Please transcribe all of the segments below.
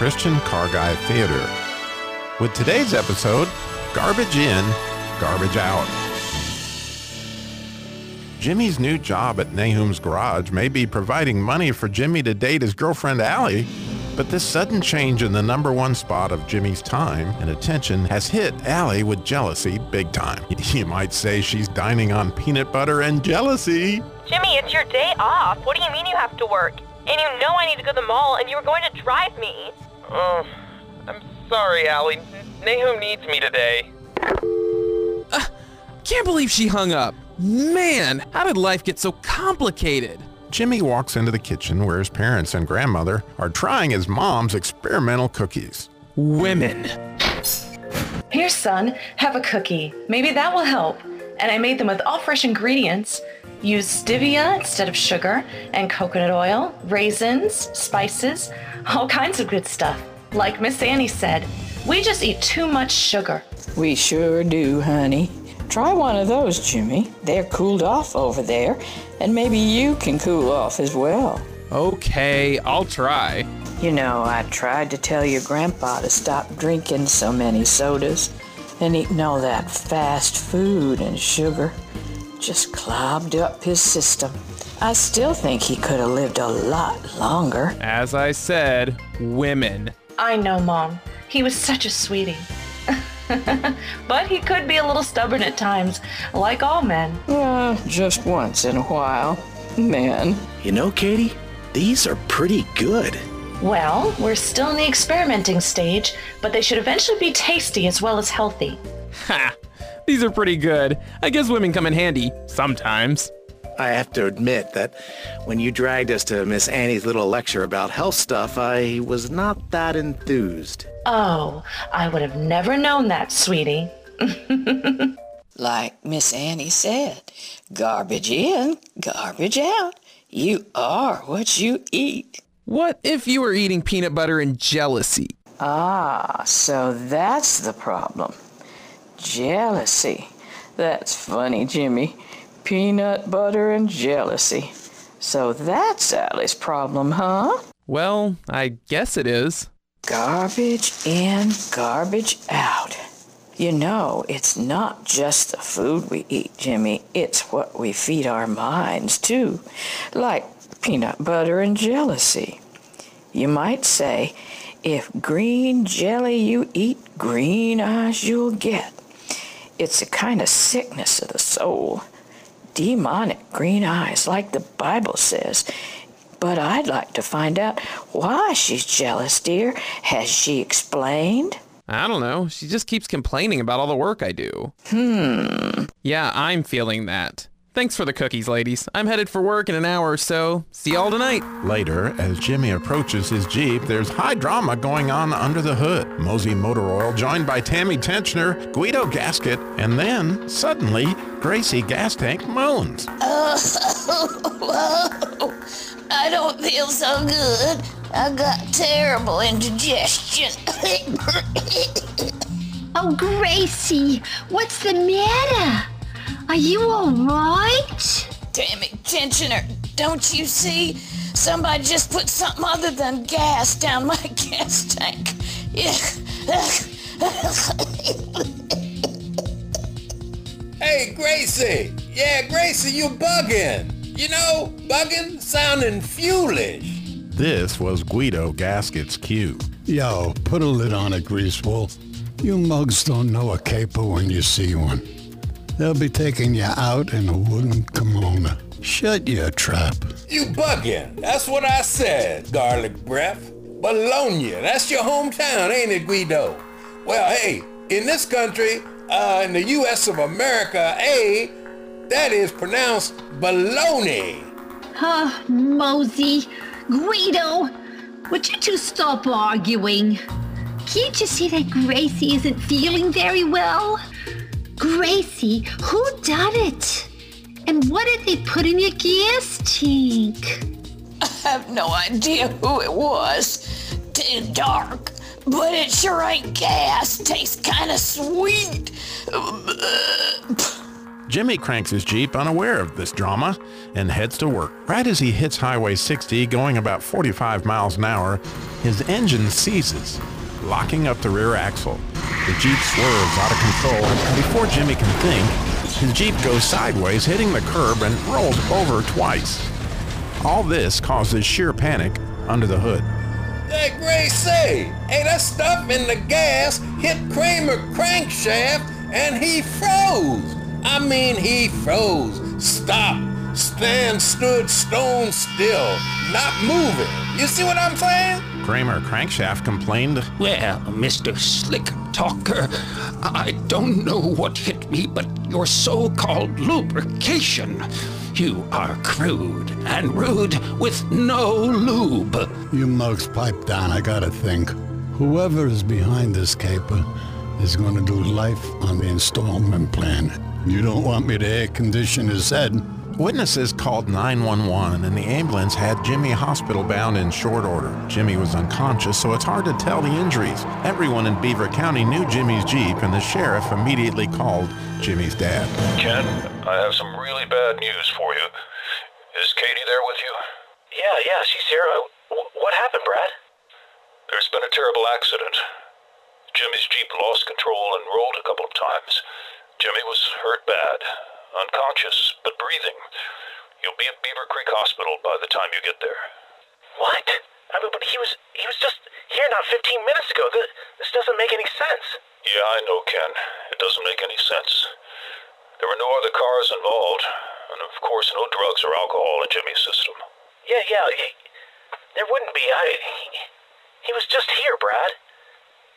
Christian Car Guy Theater. With today's episode, Garbage In, Garbage Out. Jimmy's new job at Nahum's Garage may be providing money for Jimmy to date his girlfriend Allie, but this sudden change in the number one spot of Jimmy's time and attention has hit Allie with jealousy big time. You might say she's dining on peanut butter and jealousy. Jimmy, it's your day off. What do you mean you have to work? And you know I need to go to the mall and you were going to drive me. Oh, I'm sorry, Allie. Nahum needs me today. Uh, can't believe she hung up. Man, how did life get so complicated? Jimmy walks into the kitchen where his parents and grandmother are trying his mom's experimental cookies. Women. Here, son, have a cookie. Maybe that will help. And I made them with all fresh ingredients. Use stevia instead of sugar, and coconut oil, raisins, spices, all kinds of good stuff. Like Miss Annie said, we just eat too much sugar. We sure do, honey. Try one of those, Jimmy. They're cooled off over there, and maybe you can cool off as well. Okay, I'll try. You know, I tried to tell your grandpa to stop drinking so many sodas and eating all that fast food and sugar. Just clogged up his system. I still think he could have lived a lot longer. As I said, women. I know, Mom. He was such a sweetie. but he could be a little stubborn at times, like all men. Uh, just once in a while. Man. You know, Katie, these are pretty good. Well, we're still in the experimenting stage, but they should eventually be tasty as well as healthy. Ha! These are pretty good. I guess women come in handy sometimes. I have to admit that when you dragged us to Miss Annie's little lecture about health stuff, I was not that enthused. Oh, I would have never known that, sweetie. like Miss Annie said, garbage in, garbage out. You are what you eat. What if you were eating peanut butter and jealousy? Ah, so that's the problem. Jealousy. That's funny, Jimmy. Peanut butter and jealousy. So that's Allie's problem, huh? Well, I guess it is. Garbage in, garbage out. You know, it's not just the food we eat, Jimmy. It's what we feed our minds, too. Like peanut butter and jealousy. You might say, if green jelly you eat, green eyes you'll get. It's a kind of sickness of the soul. Demonic green eyes, like the Bible says. But I'd like to find out why she's jealous, dear. Has she explained? I don't know. She just keeps complaining about all the work I do. Hmm. Yeah, I'm feeling that. Thanks for the cookies, ladies. I'm headed for work in an hour or so. See y'all tonight. Later, as Jimmy approaches his Jeep, there's high drama going on under the hood. Mosey Motor Oil joined by Tammy Tensioner, Guido Gasket, and then, suddenly, Gracie Gas Tank moans. Oh, I don't feel so good. I got terrible indigestion. oh, Gracie, what's the matter? Are you all right? Damn it, tensioner. Don't you see? Somebody just put something other than gas down my gas tank. hey, Gracie. Yeah, Gracie, you bugging. You know, bugging, sounding foolish. This was Guido Gasket's cue. Yo, put a lid on it, Greasewolf. You mugs don't know a caper when you see one. They'll be taking you out in a wooden kimono. Shut your trap. You bugging. That's what I said, garlic breath. Bologna, that's your hometown, ain't it, Guido? Well, hey, in this country, uh, in the U.S. of America, A, that is pronounced baloney. Huh, Mosey, Guido, would you two stop arguing? Can't you see that Gracie isn't feeling very well? Gracie, who done it? And what did they put in your gas tank? I have no idea who it was. Too dark. But it sure ain't gas. Tastes kind of sweet. Jimmy cranks his Jeep unaware of this drama and heads to work. Right as he hits Highway 60 going about 45 miles an hour, his engine seizes, locking up the rear axle. The Jeep swerves out of control, and before Jimmy can think, his Jeep goes sideways, hitting the curb and rolls over twice. All this causes sheer panic under the hood. Hey, Gracie! Hey, that stuff in the gas hit Kramer crankshaft and he froze. I mean, he froze. Stop. Stand stood stone still. Not moving. You see what I'm saying? Kramer Crankshaft complained, Well, Mr. Slick Talker, I don't know what hit me, but your so-called lubrication. You are crude and rude with no lube. You mugs pipe down, I gotta think. Whoever is behind this caper is gonna do life on the installment plan. You don't want me to air condition his head. Witnesses called 911 and the ambulance had Jimmy hospital bound in short order. Jimmy was unconscious, so it's hard to tell the injuries. Everyone in Beaver County knew Jimmy's Jeep, and the sheriff immediately called Jimmy's dad. Ken, I have some really bad news for you. Is Katie there with you? Yeah, yeah, she's here. Uh, what happened, Brad? There's been a terrible accident. Jimmy's Jeep lost control and rolled a couple of times. Jimmy was hurt bad, unconscious, but breathing. You'll be at Beaver Creek Hospital by the time you get there. What? I mean, but he was he was just here not 15 minutes ago. This, this doesn't make any sense. Yeah, I know, Ken. It doesn't make any sense. There were no other cars involved, and of course, no drugs or alcohol in Jimmy's system. Yeah, yeah. He, there wouldn't be. I. He, he was just here, Brad.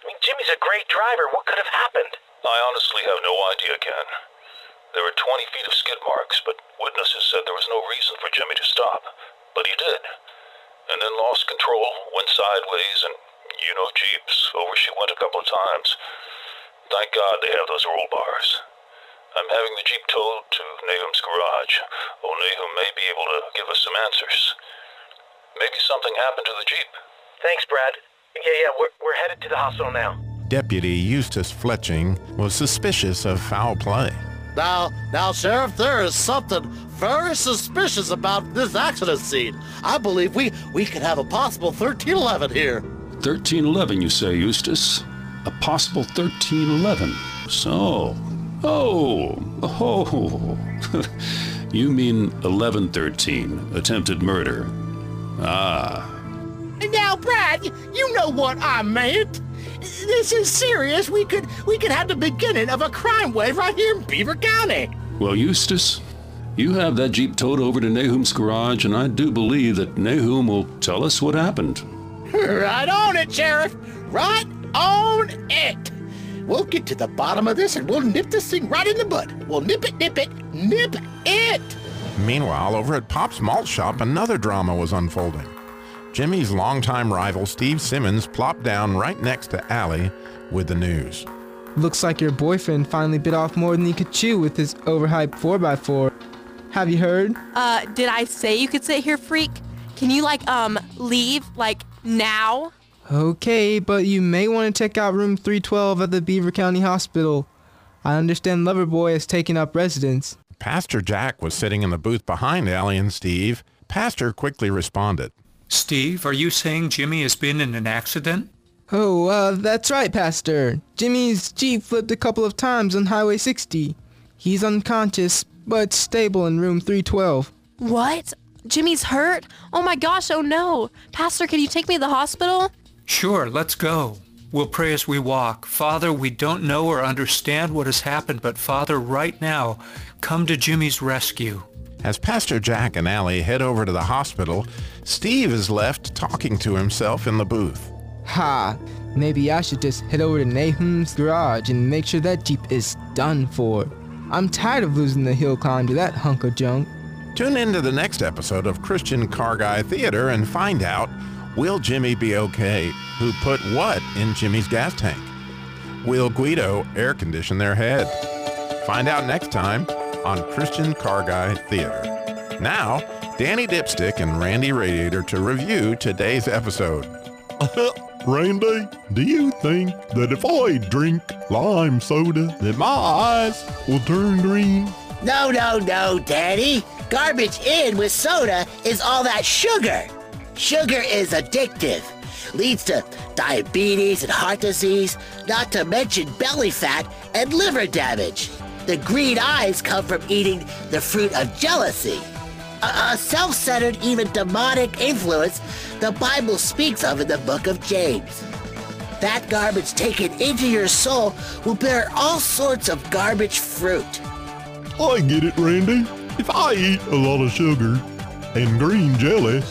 I mean, Jimmy's a great driver. What could have happened? I honestly have no idea, Ken. There were 20 feet of skid marks, but witnesses said there was no reason for Jimmy to stop. But he did. And then lost control, went sideways, and you know Jeeps, over she went a couple of times. Thank God they have those roll bars. I'm having the Jeep towed to Nahum's garage. Oh, Nahum may be able to give us some answers. Maybe something happened to the Jeep. Thanks, Brad. Yeah, yeah. We're we're headed to the hospital now. Deputy Eustace Fletching was suspicious of foul play. Now, now, Sheriff, there is something very suspicious about this accident scene. I believe we we could have a possible 1311 here. 1311, you say, Eustace? A possible 1311. So, oh, oh, you mean 1113, attempted murder. Ah, Now, Brad, you know what I meant. This is serious. We could we could have the beginning of a crime wave right here in Beaver County. well, Eustace, you have that Jeep towed over to Nahum's garage, and I do believe that Nahum will tell us what happened. Right on it, Sheriff. Right on it. We'll get to the bottom of this and we'll nip this thing right in the bud. We'll nip it, nip it, nip it. Meanwhile, over at Pop's Malt Shop, another drama was unfolding. Jimmy's longtime rival, Steve Simmons, plopped down right next to Allie with the news. Looks like your boyfriend finally bit off more than he could chew with his overhyped 4x4. Have you heard? Uh, did I say you could sit here, freak? Can you, like, um, leave, like, now? Okay, but you may want to check out room 312 at the Beaver County Hospital. I understand Loverboy has taken up residence. Pastor Jack was sitting in the booth behind Allie and Steve. Pastor quickly responded. Steve, are you saying Jimmy has been in an accident? Oh, uh, that's right, Pastor. Jimmy's Jeep flipped a couple of times on Highway 60. He's unconscious, but stable in room 312. What? Jimmy's hurt? Oh my gosh, oh no. Pastor, can you take me to the hospital? Sure, let's go. We'll pray as we walk. Father, we don't know or understand what has happened, but Father, right now, come to Jimmy's rescue. As Pastor Jack and Allie head over to the hospital, Steve is left talking to himself in the booth. Ha! Maybe I should just head over to Nahum's garage and make sure that Jeep is done for. I'm tired of losing the hill climb to that hunk of junk. Tune in to the next episode of Christian Car Guy Theater and find out Will Jimmy be okay? Who put what in Jimmy's gas tank? Will Guido air condition their head? Find out next time on Christian Car Guy Theater. Now, Danny Dipstick and Randy Radiator to review today's episode. Randy, do you think that if I drink lime soda that my eyes will turn green? No, no, no, Daddy. Garbage in with soda is all that sugar. Sugar is addictive, leads to diabetes and heart disease, not to mention belly fat and liver damage. The green eyes come from eating the fruit of jealousy. A, a self centered, even demonic influence the Bible speaks of in the book of James. That garbage taken into your soul will bear all sorts of garbage fruit. I get it, Randy. If I eat a lot of sugar and green jelly,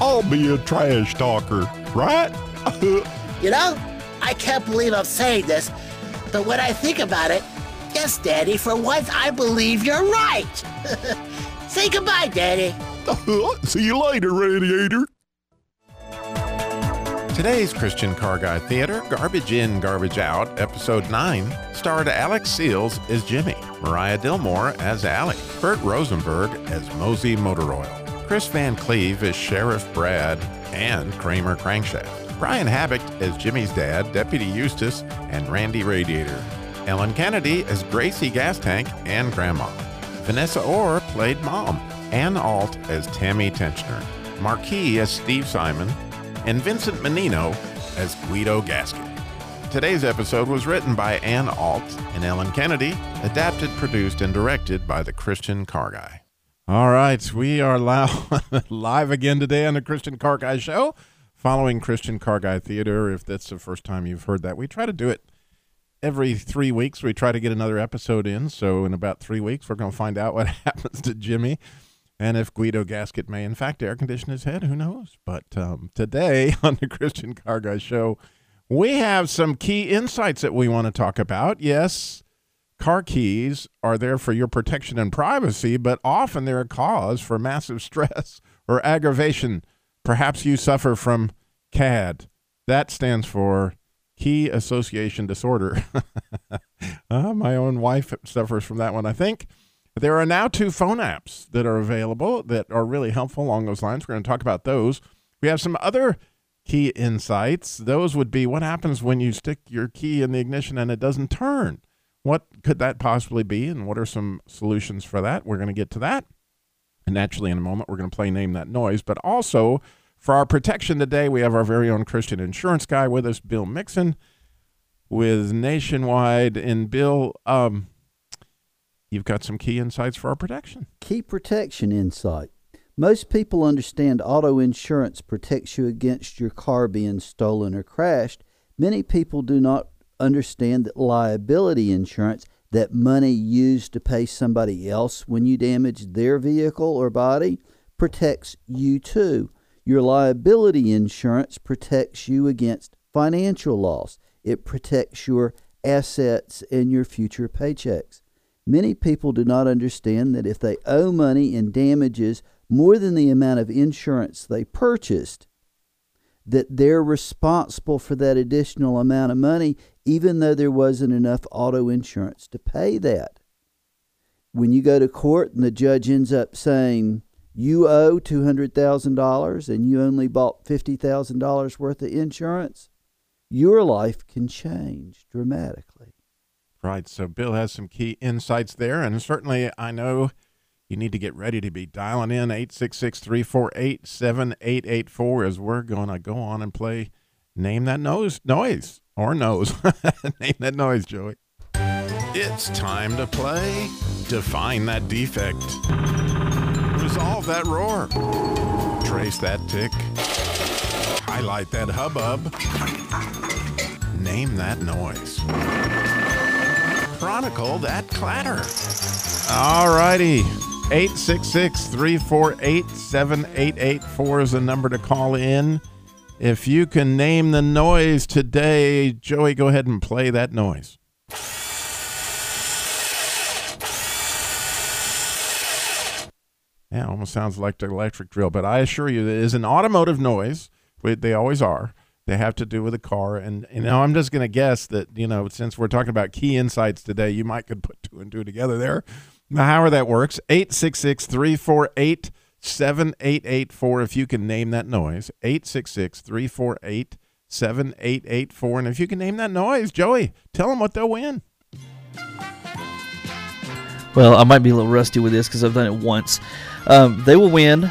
I'll be a trash talker, right? You know, I can't believe I'm saying this, but when I think about it, yes, Daddy, for once I believe you're right. Say goodbye, Daddy. See you later, Radiator. Today's Christian Car Guy Theater, Garbage In, Garbage Out, Episode 9, starred Alex Seals as Jimmy, Mariah Dillmore as Allie, Burt Rosenberg as Mosey Motor Oil, Chris Van Cleve as Sheriff Brad and Kramer Crankshaft, Brian Habbick as Jimmy's dad, Deputy Eustace, and Randy Radiator, Ellen Kennedy as Gracie Gas Tank and Grandma, Vanessa Orr played Mom, Ann Alt as Tammy Tensioner, Marquis as Steve Simon, and Vincent Menino as Guido Gasket. Today's episode was written by Ann Alt and Ellen Kennedy, adapted, produced, and directed by the Christian Car Guy. All right, we are live again today on the Christian Car Guy Show, following Christian Car Guy Theater. If that's the first time you've heard that, we try to do it every three weeks. We try to get another episode in. So, in about three weeks, we're going to find out what happens to Jimmy. And if Guido Gasket may, in fact, air condition his head, who knows? But um, today on the Christian Car Guy Show, we have some key insights that we want to talk about. Yes, car keys are there for your protection and privacy, but often they're a cause for massive stress or aggravation. Perhaps you suffer from KAD. That stands for Key Association Disorder. uh, my own wife suffers from that one, I think. There are now two phone apps that are available that are really helpful along those lines. We're going to talk about those. We have some other key insights. Those would be what happens when you stick your key in the ignition and it doesn't turn. What could that possibly be, and what are some solutions for that? We're going to get to that. And naturally, in a moment, we're going to play Name That Noise. But also, for our protection today, we have our very own Christian insurance guy with us, Bill Mixon, with Nationwide. And Bill, um, you've got some key insights for our protection. Key protection insight. Most people understand auto insurance protects you against your car being stolen or crashed. Many people do not understand that liability insurance, that money used to pay somebody else when you damage their vehicle or body, protects you too. Your liability insurance protects you against financial loss. It protects your assets and your future paychecks. Many people do not understand that if they owe money in damages more than the amount of insurance they purchased, that they're responsible for that additional amount of money, even though there wasn't enough auto insurance to pay that. When you go to court and the judge ends up saying you owe $200,000 and you only bought $50,000 worth of insurance, your life can change dramatically. Right. So Bill has some key insights there. And certainly, I know you need to get ready to be dialing in 866 348 7884 as we're going to go on and play Name That Nose Noise or Nose. Name That Noise, Joey. It's time to play Define That Defect. Resolve that roar. Trace that tick. Highlight that hubbub. Name that noise chronicle that clatter. All righty. 866 348 7884 is the number to call in. If you can name the noise today, Joey, go ahead and play that noise. Yeah, almost sounds like the electric drill, but I assure you, it is an automotive noise. They always are they have to do with a car. And you know, I'm just going to guess that you know, since we're talking about key insights today, you might could put two and two together there. Now, however that works, 866 348 7884 if you can name that noise. 866 348 7884. And if you can name that noise, Joey, tell them what they'll win. Well, I might be a little rusty with this because I've done it once. Um, they will win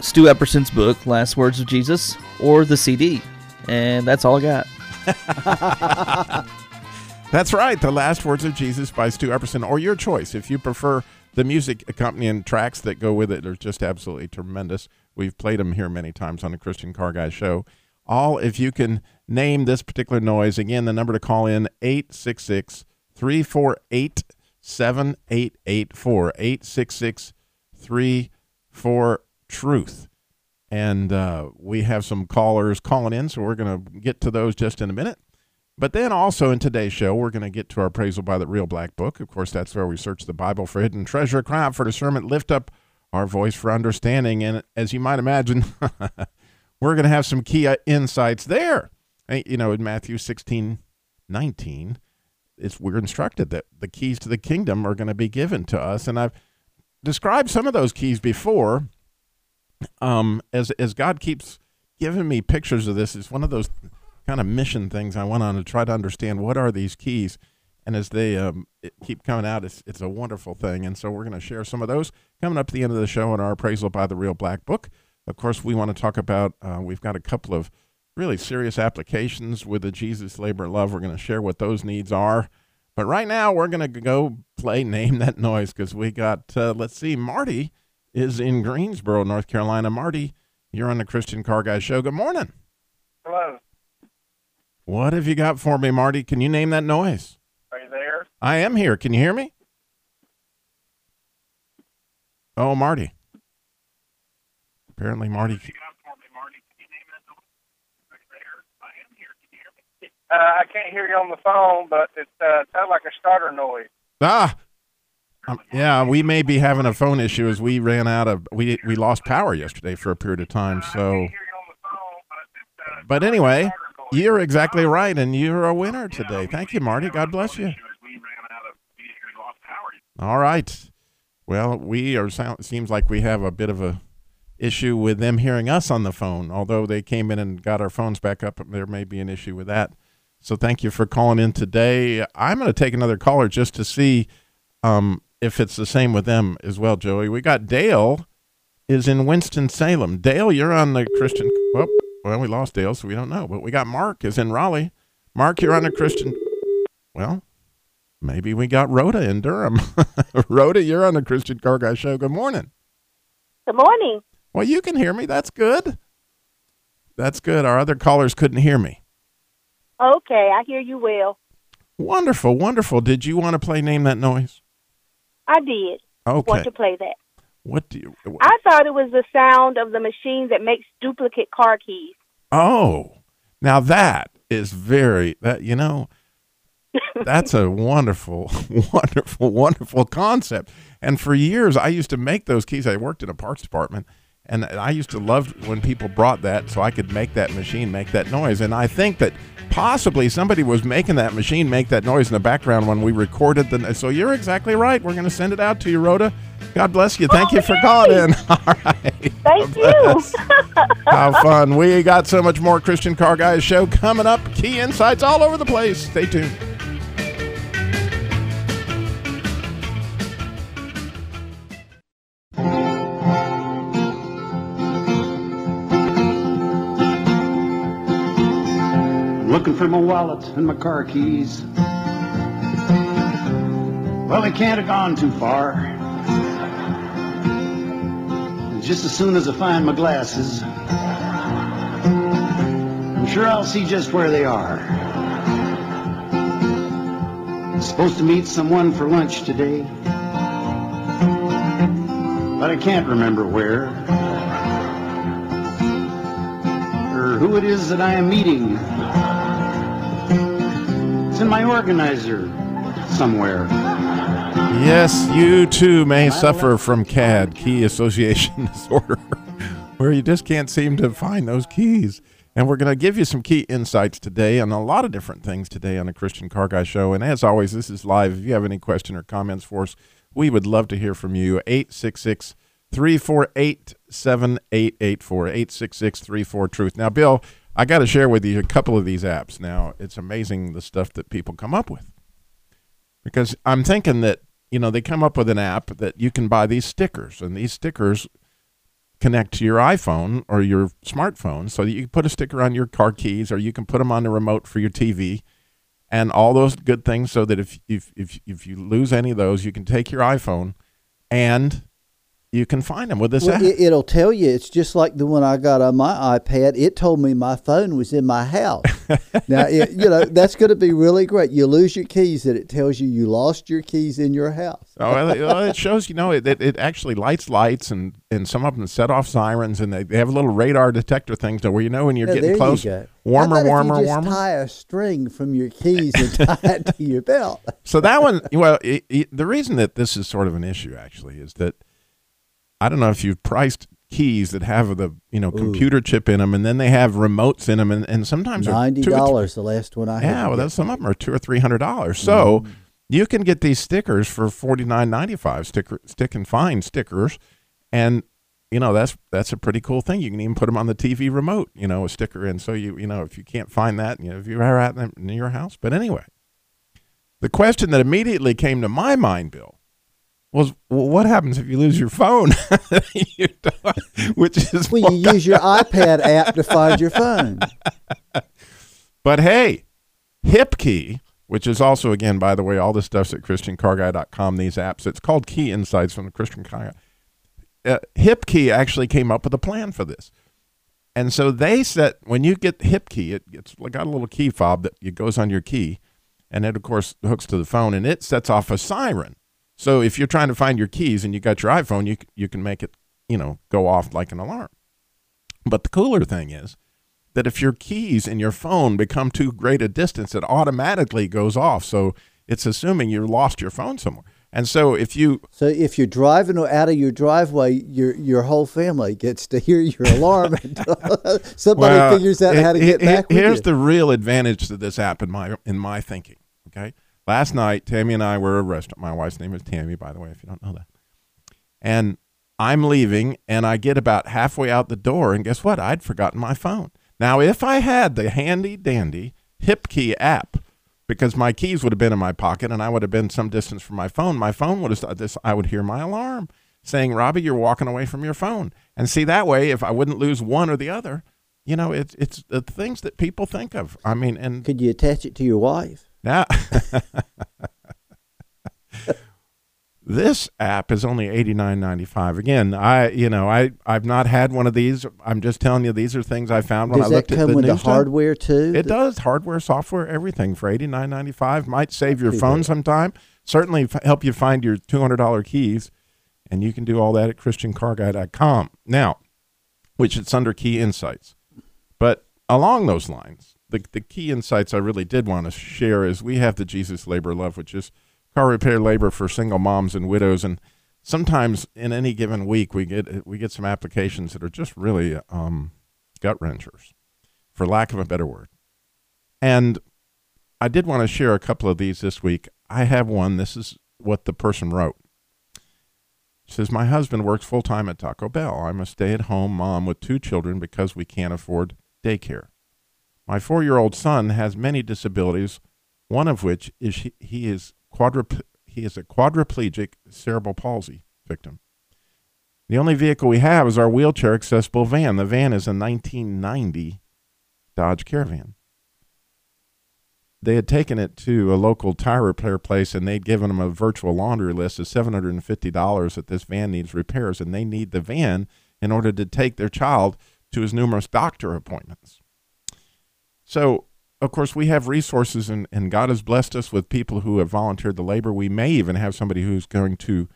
Stu Epperson's book, Last Words of Jesus, or the CD. And that's all I got. That's right. The Last Words of Jesus by Stu Epperson, or your choice. If you prefer the music accompanying tracks that go with it, they're just absolutely tremendous. We've played them here many times on the Christian Car Guy Show. All, if you can name this particular noise, again, the number to call in 866 348 7884. 866 34 Truth. And uh, we have some callers calling in, so we're going to get to those just in a minute. But then also in today's show, we're going to get to our appraisal by the Real Black Book. Of course, that's where we search the Bible for hidden treasure, cry out for discernment, lift up our voice for understanding. And as you might imagine, we're going to have some key uh, insights there. You know, in Matthew 16, 19, it's, we're instructed that the keys to the kingdom are going to be given to us. And I've described some of those keys before. Um, as, as God keeps giving me pictures of this, it's one of those kind of mission things I went on to try to understand what are these keys. And as they um, keep coming out, it's, it's a wonderful thing. And so we're going to share some of those coming up at the end of the show in our appraisal by the Real Black Book. Of course, we want to talk about, uh, we've got a couple of really serious applications with the Jesus Labor Love. We're going to share what those needs are. But right now, we're going to go play Name That Noise because we got, uh, let's see, Marty is in Greensboro, North Carolina. Marty, you're on the Christian Car Guy Show. Good morning. Hello. What have you got for me, Marty? Can you name that noise? Are you there? I am here. Can you hear me? Oh, Marty. Apparently, Marty. Uh, I can't hear you on the phone, but it uh, sounds like a starter noise. Ah. Um, yeah, we may be having a phone issue as we ran out of we we lost power yesterday for a period of time. So, but anyway, you're exactly right, and you're a winner today. Thank you, Marty. God bless you. All right. Well, we are. Sound, Seems like we have a bit of a issue with them hearing us on the phone. Although they came in and got our phones back up, there may be an issue with that. So thank you for calling in today. I'm going to take another caller just to see um, if it's the same with them as well, Joey. We got Dale is in Winston Salem. Dale, you're on the Christian. Well, well, we lost Dale, so we don't know. But we got Mark is in Raleigh. Mark, you're on the Christian. Well, maybe we got Rhoda in Durham. Rhoda, you're on the Christian Car Guy Show. Good morning. Good morning. Well, you can hear me. That's good. That's good. Our other callers couldn't hear me. Okay, I hear you well. Wonderful, wonderful. Did you want to play Name That Noise? I did. Okay. Want to play that? What do you? I thought it was the sound of the machine that makes duplicate car keys. Oh, now that is very that you know. That's a wonderful, wonderful, wonderful concept. And for years, I used to make those keys. I worked in a parts department, and I used to love when people brought that so I could make that machine make that noise. And I think that possibly somebody was making that machine make that noise in the background when we recorded the. So you're exactly right. We're going to send it out to you, Rhoda. God bless you. Thank oh, you for yay. calling in. All right. Thank you. How fun. We got so much more Christian Car Guys show coming up. Key insights all over the place. Stay tuned. For my wallet and my car keys. Well, they can't have gone too far. Just as soon as I find my glasses, I'm sure I'll see just where they are. I'm supposed to meet someone for lunch today, but I can't remember where or who it is that I am meeting in my organizer somewhere. Yes, you too may suffer from KAD, key association disorder, where you just can't seem to find those keys. And we're going to give you some key insights today on a lot of different things today on the Christian Car Guy Show. And as always, this is live. If you have any question or comments for us, we would love to hear from you. 866 348 7884. 866 34 Truth. Now, Bill, I got to share with you a couple of these apps. Now, it's amazing the stuff that people come up with. Because I'm thinking that you know, they come up with an app that you can buy these stickers, and these stickers connect to your iPhone or your smartphone, so that you can put a sticker on your car keys, or you can put them on the remote for your TV, and all those good things, so that if if if if you lose any of those, you can take your iPhone and you can find them with this Well, app. it, it'll tell you. It's just like the one I got on my iPad. It told me my phone was in my house. now, it, you know that's going to be really great. You lose your keys, and it tells you you lost your keys in your house. Oh, well, it, shows you know it, it, actually lights lights and, and some of them set off sirens and they, they have a little radar detector thing to where you know when you're Yeah, getting close. You. Warmer, warmer, if you just warmer. Tie a string from your keys and tie it to your belt. So that one, well, it, the reason that this is sort of an issue actually is that I don't know if you've priced keys that have the you know computer chip in them and then they have remotes in them and, and sometimes Ninety two or th- dollars, the last one I had. Yeah, well, that's, some of them are two or three hundred dollars. So Mm. you can get these stickers for forty nine ninety five sticker stick and find stickers, and you know that's that's a pretty cool thing. You can even put them on the TV remote, you know, a sticker, and so you you know if you can't find that, you know, if you're at them in your house. But anyway, the question that immediately came to my mind, Bill, well, what happens if you lose your phone? Which is Well, you use your iPad app to find your phone. But hey, HipKey, which is also again, by the way, all this stuff's at ChristianCarGuy.com. These apps. It's called Key Insights from the Christian Car Guy. Uh, HipKey actually came up with a plan for this, and so they said when you get HipKey, it, it's got a little key fob that it goes on your key, and it of course hooks to the phone, and it sets off a siren. So if you're trying to find your keys and you got your iPhone, you you can make it you know go off like an alarm. But the cooler thing is that if your keys in your phone become too great a distance, it automatically goes off. So it's assuming you lost your phone somewhere. And so if you So if you're driving out of your driveway, your your whole family gets to hear your alarm until somebody Well, figures out how to get it- back. with Here's you. the real advantage to this app in my in my thinking. Okay, last night Tammy and I were at a restaurant. My wife's name is Tammy, by the way, if you don't know that. And I'm leaving, and I get about halfway out the door, and guess what? I'd forgotten my phone. Now, if I had the handy dandy HipKey app, because my keys would have been in my pocket and I would have been some distance from my phone, my phone would have this. I would hear my alarm saying, "Robbie, you're walking away from your phone." And see that way, if I wouldn't lose one or the other, you know, it's it's the things that people think of. I mean, and could you attach it to your wife? Now, this app is only eighty nine ninety five. Again, I you know I I've not had one of these. I'm just telling you these are things I found when Does I looked at the with the hardware too? It does hardware, software, everything for eighty nine ninety five. Might save your phone sometime. Certainly f- help you find your two hundred dollar keys, and you can do all that at ChristianCarGuy.com. Now, which it's under Key Insights, but along those lines, the the key insights I really did want to share is we have the Jesus Labor Love, which is car repair labor for single moms and widows, and sometimes in any given week we get we get some applications that are just really um, gut wrenchers, for lack of a better word. And I did want to share a couple of these this week. I have one. This is what the person wrote. Says, My husband works full time at Taco Bell. I'm a stay at home mom with two children because we can't afford daycare. My four year old son has many disabilities, one of which is he, he is quadrup- he is a quadriplegic cerebral palsy victim. The only vehicle we have is our wheelchair accessible van. The van is a 1990 Dodge Caravan. They had taken it to a local tire repair place and they'd given them a virtual laundry list of $750 that this van needs repairs, and they need the van in order to take their child to his numerous doctor appointments. So, of course, we have resources, and, and God has blessed us with people who have volunteered the labor. We may even have somebody who's going to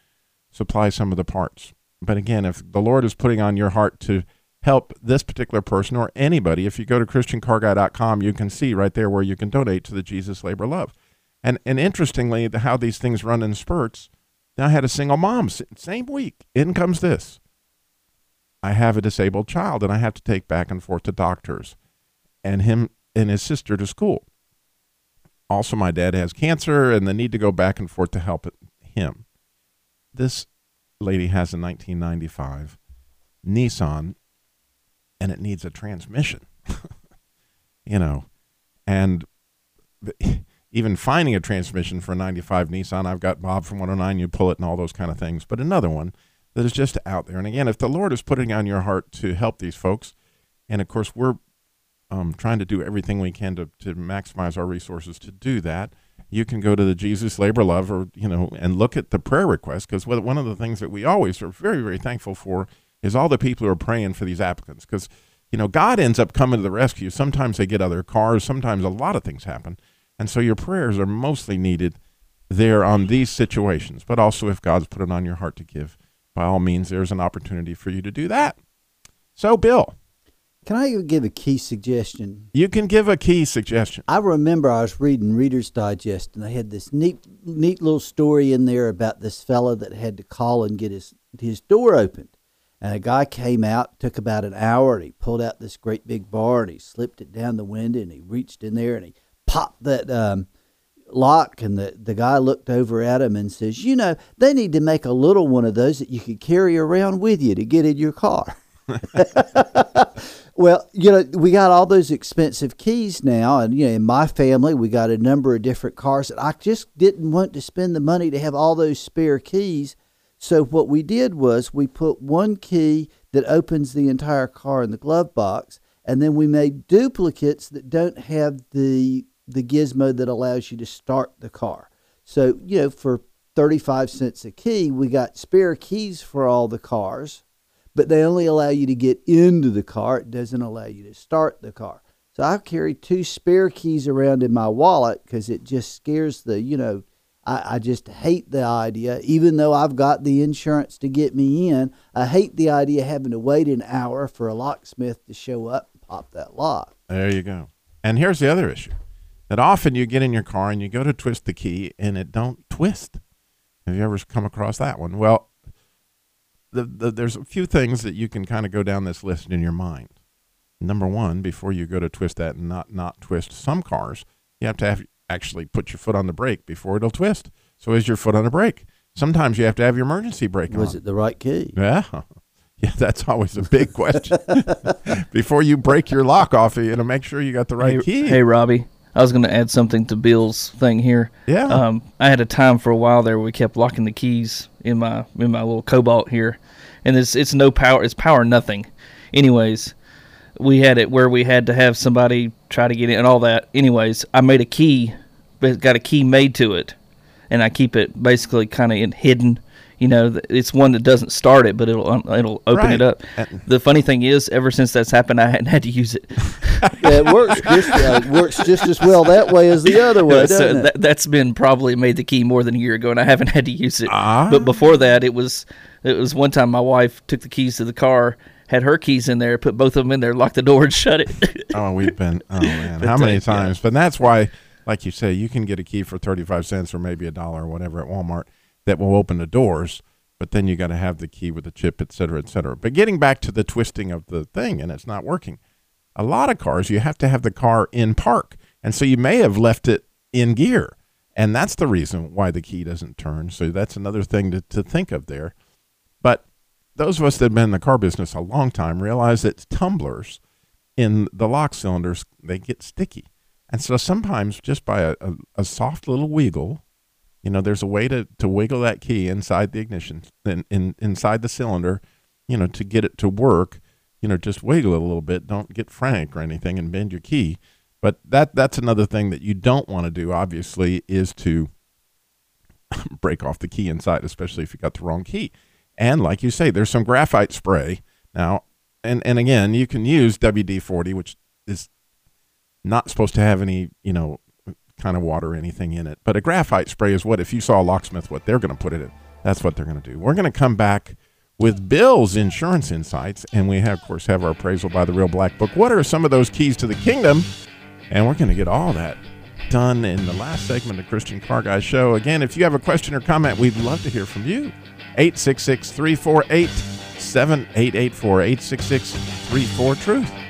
supply some of the parts. But again, if the Lord is putting on your heart to help this particular person or anybody, if you go to ChristianCarGuy.com, you can see right there where you can donate to the Jesus Labor Love. And and interestingly, the, how these things run in spurts. Now I had a single mom same week. In comes this. I have a disabled child, and I have to take back and forth to doctors, and him and his sister to school. Also, my dad has cancer, and the need to go back and forth to help him. This lady has a 1995 Nissan, and it needs a transmission. you know, and even finding a transmission for a 95 Nissan. I've got Bob from 109, you pull it and all those kind of things. But another one that is just out there. And again, if the Lord is putting on your heart to help these folks, and of course, we're um, trying to do everything we can to, to maximize our resources to do that. You can go to the Jesus Labor Love or, you know, and look at the prayer requests because one of the things that we always are very, very thankful for is all the people who are praying for these applicants because, you know, God ends up coming to the rescue. Sometimes they get other cars, sometimes a lot of things happen. And so your prayers are mostly needed there on these situations. But also, if God's put it on your heart to give, by all means, there's an opportunity for you to do that. So, Bill. Can I give a key suggestion? You can give a key suggestion. I remember I was reading Reader's Digest, and they had this neat, neat little story in there about this fella that had to call and get his his door opened. And a guy came out, took about an hour, and he pulled out this great big bar and he slipped it down the window and he reached in there and he popped that um, lock. And the, the guy looked over at him and says, You know, they need to make a little one of those that you could carry around with you to get in your car. well, you know, we got all those expensive keys now, and you know, in my family, we got a number of different cars. And I just didn't want to spend the money to have all those spare keys. So what we did was we put one key that opens the entire car in the glove box, and then we made duplicates that don't have the the gizmo that allows you to start the car. So you know, for 35 cents a key, we got spare keys for all the cars but they only allow you to get into the car. It doesn't allow you to start the car. So I carry two spare keys around in my wallet because it just scares the, you know, I, I just hate the idea, even though I've got the insurance to get me in. I hate the idea of having to wait an hour for a locksmith to show up and pop that lock. There you go. And here's the other issue that often you get in your car and you go to twist the key and it don't twist. Have you ever come across that one? Well, the, the, there's a few things that you can kind of go down this list in your mind. Number one, before you go to twist that and not not twist some cars, you have to have actually put your foot on the brake before it'll twist. So is your foot on the brake? Sometimes you have to have your emergency brake Was on. it the right key? Yeah. Yeah, that's always a big question. Before you break your lock off, you know, make sure you got the right hey, key. Hey, Robbie. I was going to add something to Bill's thing here. Yeah. Um, I had a time for a while there where we kept locking the keys in my in my little Cobalt here, and it's it's no power. It's power nothing. Anyways, we had it where we had to have somebody try to get in and all that. Anyways, I made a key, but got a key made to it, and I keep it basically kind of hidden you know, it's one that doesn't start it, but it'll it'll open Right. it up. The funny thing is, ever since that's happened, I hadn't had to use it. Yeah, it works just uh, works just as well that way as the other way, So doesn't it? that, that's been probably made the key more than a year ago, and I haven't had to use it. Ah. But before that, it was it was one time my wife took the keys to the car, had her keys in there, put both of them in there, locked the door, and shut it. oh, we've been. Oh man, But, how uh, many yeah. times? But that's why, like you say, you can get a key for thirty-five cents or maybe a dollar or whatever at Walmart that will open the doors. But then you got to have the key with the chip, et cetera, et cetera. But getting back to the twisting of the thing, and it's not working. A lot of cars, you have to have the car in park, and so you may have left it in gear, and that's the reason why the key doesn't turn. So that's another thing to, to think of there. But those of us that have been in the car business a long time realize that tumblers in the lock cylinders they get sticky, and so sometimes just by a, a, a soft little wiggle, you know, there's a way to, to wiggle that key inside the ignition in, in inside the cylinder, you know, to get it to work. You know, just wiggle it a little bit. Don't get frantic or anything and bend your key. But that that's another thing that you don't want to do. Obviously, is to break off the key inside, especially if you got the wrong key. And like you say, there's some graphite spray now, and and again, you can use WD forty, which is not supposed to have any you know kind of water anything in it. But a graphite spray is what if you saw a locksmith, what they're going to put it in. That's what they're going to do. We're going to come back with Bill's insurance insights, and we have, of course, have our appraisal by the Real Black Book. What are some of those keys to the kingdom? And we're going to get all that done in the last segment of Christian Car Guy Show. Again, if you have a question or comment, we'd love to hear from you. 866 348 7884. 866 34 Truth.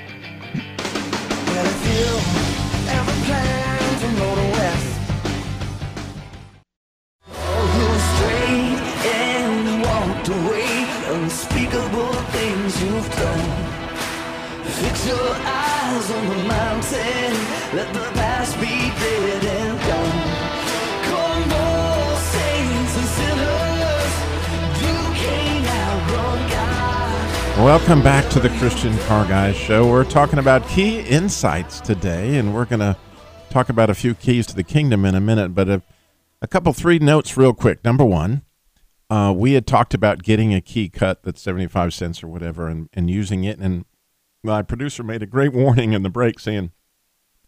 Welcome back to the Christian Car Guys Show. We're talking about key insights today, and we're going to talk about a few keys to the kingdom in a minute. But a, a couple, three notes, real quick. Number one, uh, we had talked about getting a key cut that's 75 cents or whatever and, and using it. And my producer made a great warning in the break saying,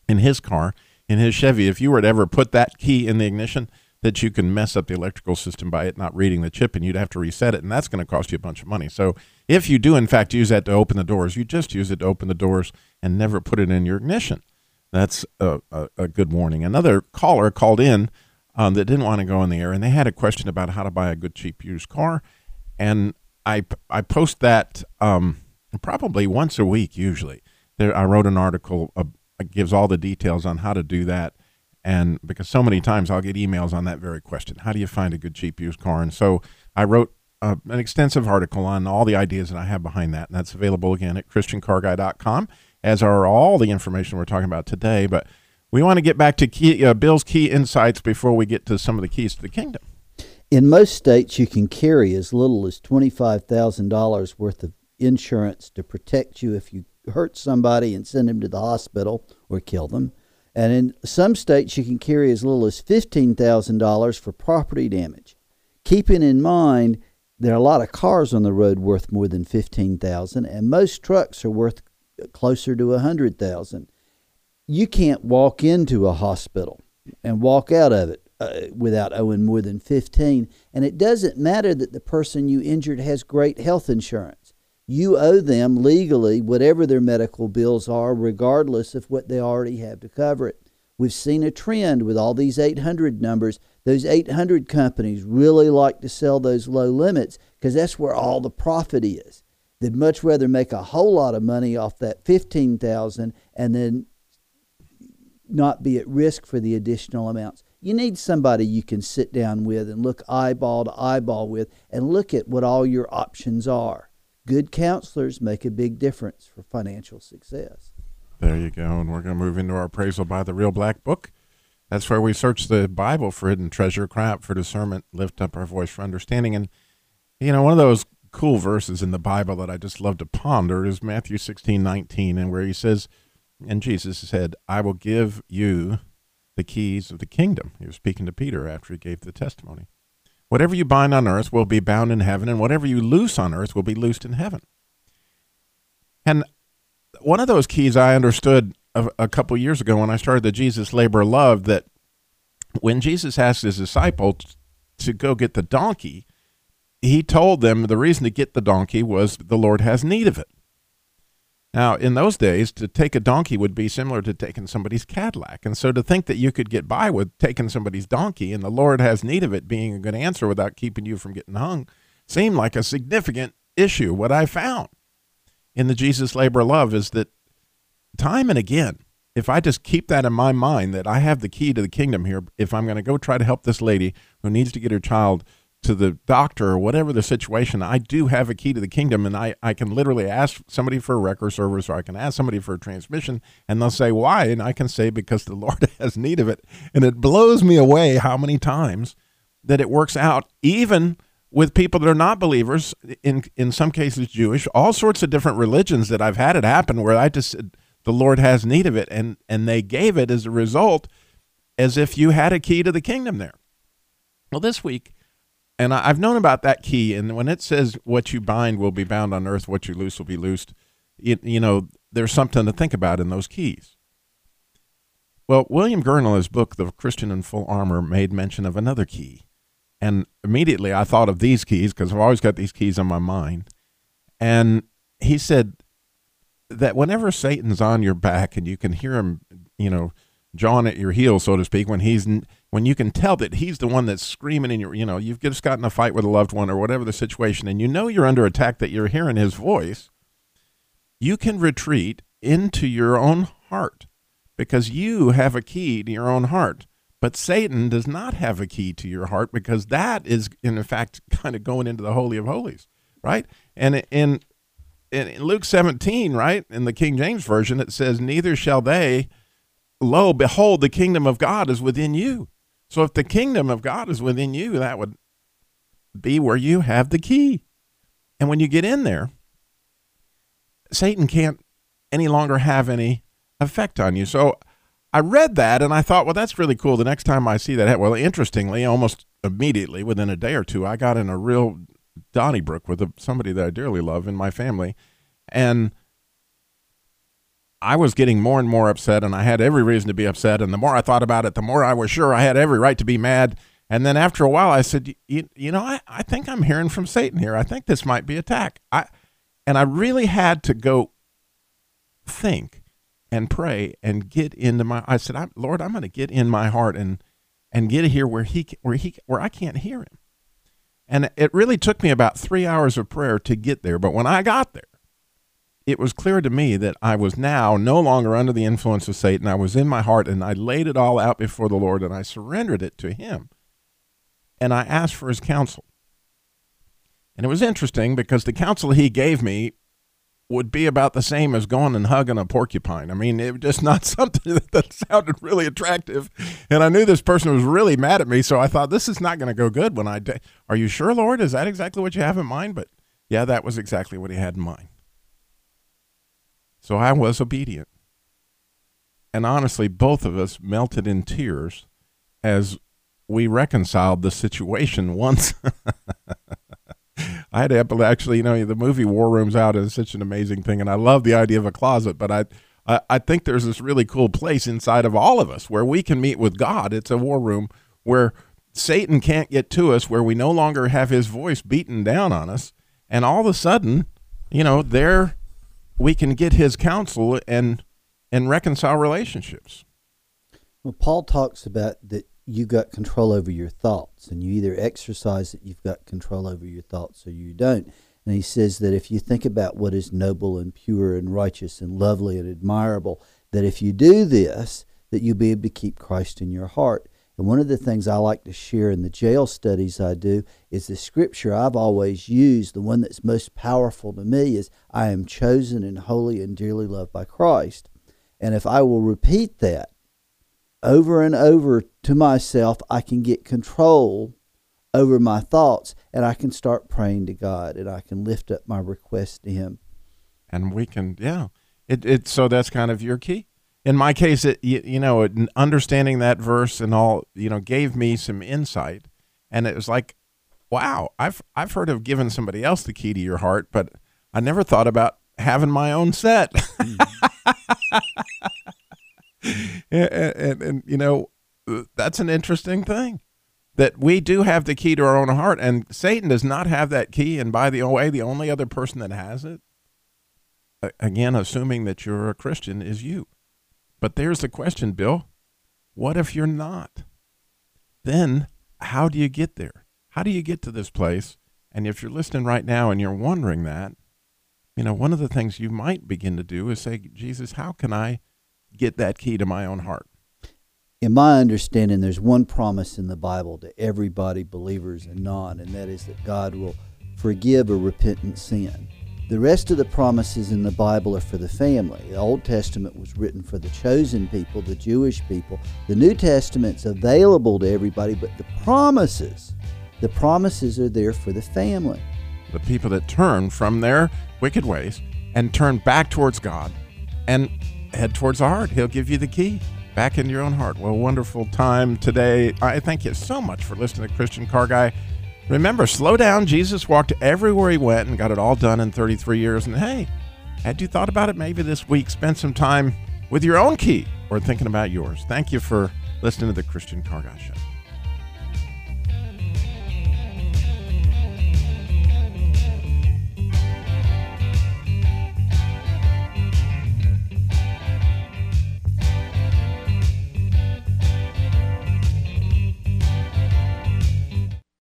in his car, in his Chevy, if you were to ever put that key in the ignition, that you can mess up the electrical system by it not reading the chip and you'd have to reset it and that's going to cost you a bunch of money. So if you do in fact use that to open the doors, you just use it to open the doors and never put it in your ignition. That's a, a, a good warning. Another caller called in um, that didn't want to go in the air and they had a question about how to buy a good cheap used car and I, I post that um, probably once a week usually. There, I wrote an article uh, gives all the details on how to do that and because so many times I'll get emails on that very question how do you find a good cheap used car? And so I wrote uh, an extensive article on all the ideas that I have behind that. And that's available again at ChristianCarGuy.com, as are all the information we're talking about today. But we want to get back to key, uh, Bill's key insights before we get to some of the keys to the kingdom. In most states, you can carry as little as $25,000 worth of insurance to protect you if you hurt somebody and send them to the hospital or kill them. And in some states, you can carry as little as $15,000 for property damage. Keeping in mind, there are a lot of cars on the road worth more than 15000 and most trucks are worth closer to 100000 You can't walk into a hospital and walk out of it uh, without owing more than 15 and it doesn't matter that the person you injured has great health insurance you owe them legally whatever their medical bills are, regardless of what they already have to cover it. We've seen a trend with all these 800 numbers. Those 800 companies really like to sell those low limits because that's where all the profit is. They'd much rather make a whole lot of money off that 15,000 and then not be at risk for the additional amounts. You need somebody you can sit down with and look eyeball to eyeball with and look at what all your options are good counselors make a big difference for financial success. There you go. And we're going to move into our appraisal by the Real Black Book. That's where we search the Bible for hidden treasure, cry out for discernment, lift up our voice for understanding. And, you know, one of those cool verses in the Bible that I just love to ponder is Matthew 16, 19, and where he says, and Jesus said, I will give you the keys of the kingdom. He was speaking to Peter after he gave the testimony. Whatever you bind on earth will be bound in heaven, and whatever you loose on earth will be loosed in heaven. And one of those keys I understood a, a couple years ago when I started the Jesus Labor Love that when Jesus asked his disciples to go get the donkey, he told them the reason to get the donkey was the Lord has need of it. Now, in those days, to take a donkey would be similar to taking somebody's Cadillac. And so to think that you could get by with taking somebody's donkey and the Lord has need of it being a good answer without keeping you from getting hung seemed like a significant issue. What I found in the Jesus Labor Love is that time and again, if I just keep that in my mind that I have the key to the kingdom here, if I'm going to go try to help this lady who needs to get her child to the doctor or whatever the situation, I do have a key to the kingdom and I, I can literally ask somebody for a record service or I can ask somebody for a transmission and they'll say, why? And I can say, because the Lord has need of it. And it blows me away how many times that it works out, even with people that are not believers, in, in some cases Jewish, all sorts of different religions that I've had it happen where I just said, the Lord has need of it. And, and they gave it as a result as if you had a key to the kingdom there. Well, this week, and I, have known about that key. And when it says what you bind will be bound on earth, what you loose will be loosed, you, know, there's something to think about in those keys. Well, William Gurnall, his book, The Christian in Full Armor, made mention of another key. And immediately I thought of these keys because I've always got these keys on my mind. And he said that whenever Satan's on your back and you can hear him, you know, jawing at your heel, so to speak, when he's when you can tell that he's the one that's screaming in your, you know, you've just gotten a fight with a loved one or whatever the situation, and you know you're under attack, that you're hearing his voice, you can retreat into your own heart because you have a key to your own heart. But Satan does not have a key to your heart because that is, in fact, kind of going into the Holy of Holies, right? And in, in Luke 17, right, in the King James Version, it says, Neither shall they, lo, behold, the kingdom of God is within you. So if the kingdom of God is within you, that would be where you have the key. And when you get in there, Satan can't any longer have any effect on you. So I read that and I thought, well, that's really cool. The next time I see that, well, interestingly, almost immediately within a day or two, I got in a real Donnybrook with a, somebody that I dearly love in my family. And I was getting more and more upset, and I had every reason to be upset. And the more I thought about it, the more I was sure I had every right to be mad. And then after a while, I said, you, you know, I, I think I'm hearing from Satan here. I think this might be attack. I, and I really had to go think and pray and get into my. I said, I'm, Lord, I'm going to get in my heart and and get here where he where he where I can't hear him. And it really took me about three hours of prayer to get there. But when I got there, it was clear to me that I was now no longer under the influence of Satan. I was in my heart and I laid it all out before the Lord and I surrendered it to Him. And I asked for His counsel. And it was interesting because the counsel He gave me would be about the same as going and hugging a porcupine. I mean, it was just not something that, that sounded really attractive. And I knew this person was really mad at me. So I thought, this is not going to go good when I. De- Are you sure, Lord? Is that exactly what you have in mind? But yeah, that was exactly what He had in mind. So I was obedient. And honestly, both of us melted in tears as we reconciled the situation once. I had to actually, you know, the movie War Rooms Out is such an amazing thing, and I love the idea of a closet. But I, I, I think there's this really cool place inside of all of us where we can meet with God. It's a war room where Satan can't get to us, where we no longer have his voice beaten down on us, and all of a sudden, you know, there we can get his counsel and and reconcile relationships. Well, Paul talks about that you got control over your thoughts, and you either exercise that you've got control over your thoughts or you don't. And he says that if you think about what is noble and pure and righteous and lovely and admirable, that if you do this, that you'll be able to keep Christ in your heart. And one of the things I like to share in the jail studies I do is the scripture I've always used, the one that's most powerful to me is I am chosen and holy and dearly loved by Christ. And if I will repeat that over and over to myself, I can get control over my thoughts and I can start praying to God and I can lift up my request to Him. And we can, yeah. It, it so that's kind of your key in my case, it you, you, know understanding that verse and all you know gave me some insight, and it was like, wow, I've I've heard of giving somebody else the key to your heart, but I never thought about having my own set. Mm-hmm. and, and, and you know that's an interesting thing that we do have the key to our own heart, and Satan does not have that key. And by the way, the only other person that has it, again, assuming that you're a Christian, is you. But there's the question, Bill. What if you're not? Then how do you get there? How do you get to this place? And if you're listening right now and you're wondering that, you know, one of the things you might begin to do is say, Jesus, how can I get that key to my own heart? In my understanding, there's one promise in the Bible to everybody, believers and non, and that is that God will forgive a repentant sin. The rest of the promises in the Bible are for the family. The Old Testament was written for the chosen people, the Jewish people. The New Testament's available to everybody, but the promises, the promises are there for the family. The people that turn from their wicked ways and turn back towards God and head towards the heart. He'll give you the key back in your own heart. Well, wonderful time today. I thank you so much for listening to Christian Car Guy. Remember, slow down. Jesus walked everywhere he went and got it all done in 33 years. And hey, had you thought about it maybe this week? Spend some time with your own key or thinking about yours. Thank you for listening to the Christian Car Guy Show.